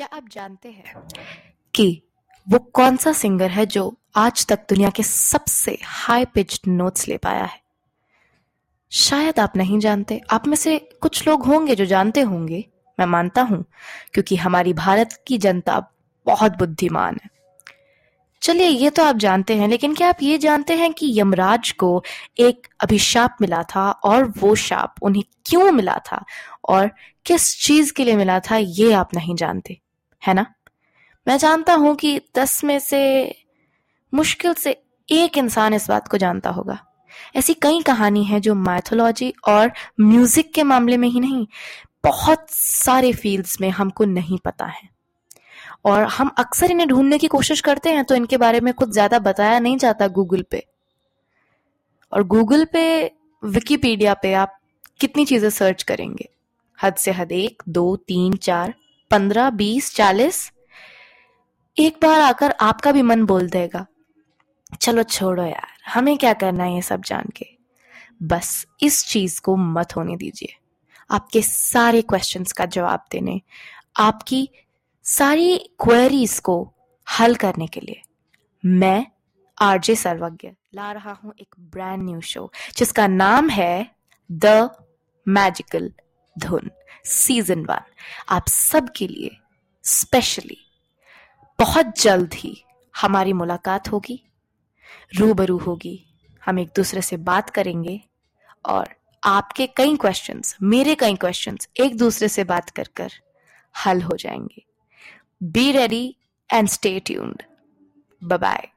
क्या आप जानते हैं कि वो कौन सा सिंगर है जो आज तक दुनिया के सबसे हाई पिच्ड नोट्स ले पाया है? शायद आप नहीं जानते। आप में से कुछ लोग होंगे जो जानते होंगे, मैं मानता हूँ, क्योंकि हमारी भारत की जनता बहुत बुद्धिमान है। चलिए, ये तो आप जानते हैं, लेकिन क्या आप ये जानते हैं कि यमराज को एक अभिशाप मिला था और वो शाप उन्हें क्यों मिला था? और किस चीज़ के लिए मिला था, ये आप नहीं जानते। है ना? मैं जानता हूँ कि दस में से मुश्किल से एक इंसान इस बात को जानता होगा। ऐसी कई कहानी है जो माइथोलॉजी और म्यूज़िक के मामले में ही नहीं, बहुत सारे फील्ड्स में हमको नहीं पता है। और हम अक्सर इन्हें ढूँढने की कोशिश करते हैं तो इनके बारे में कुछ ज़्यादा बताया नहीं जाता गूगल पे। और गूगल पे विकीपीडिया पे आप कितनी चीज़ें सर्च करेंगे? हद से हद एक, दो, तीन, चार पंद्रह, बीस, चालीस। एक बार आकर आपका भी मन बोल देगा, चलो छोड़ो यार, हमें क्या करना है ये सब जान के? बस इस चीज़ को मत होने दीजिए। आपके सारे क्वेश्चंस का जवाब देने, आपकी सारी क्वेरीज को हल करने के लिए। मैं आरजे सर्वज्ञ ला रहा हूँ एक ब्रांड न्यू शो जिसका नाम है द मैजिकल धुन सीज़न वन आप सबके लिए स्पेशली बहुत जल्द ही हमारी मुलाकात होगी, रूबरू होगी, हम एक दूसरे से बात करेंगे और आपके कई क्वेश्चंस मेरे कई क्वेश्चंस एक दूसरे से बात कर कर हल हो जाएँगे। Be ready and stay tuned bye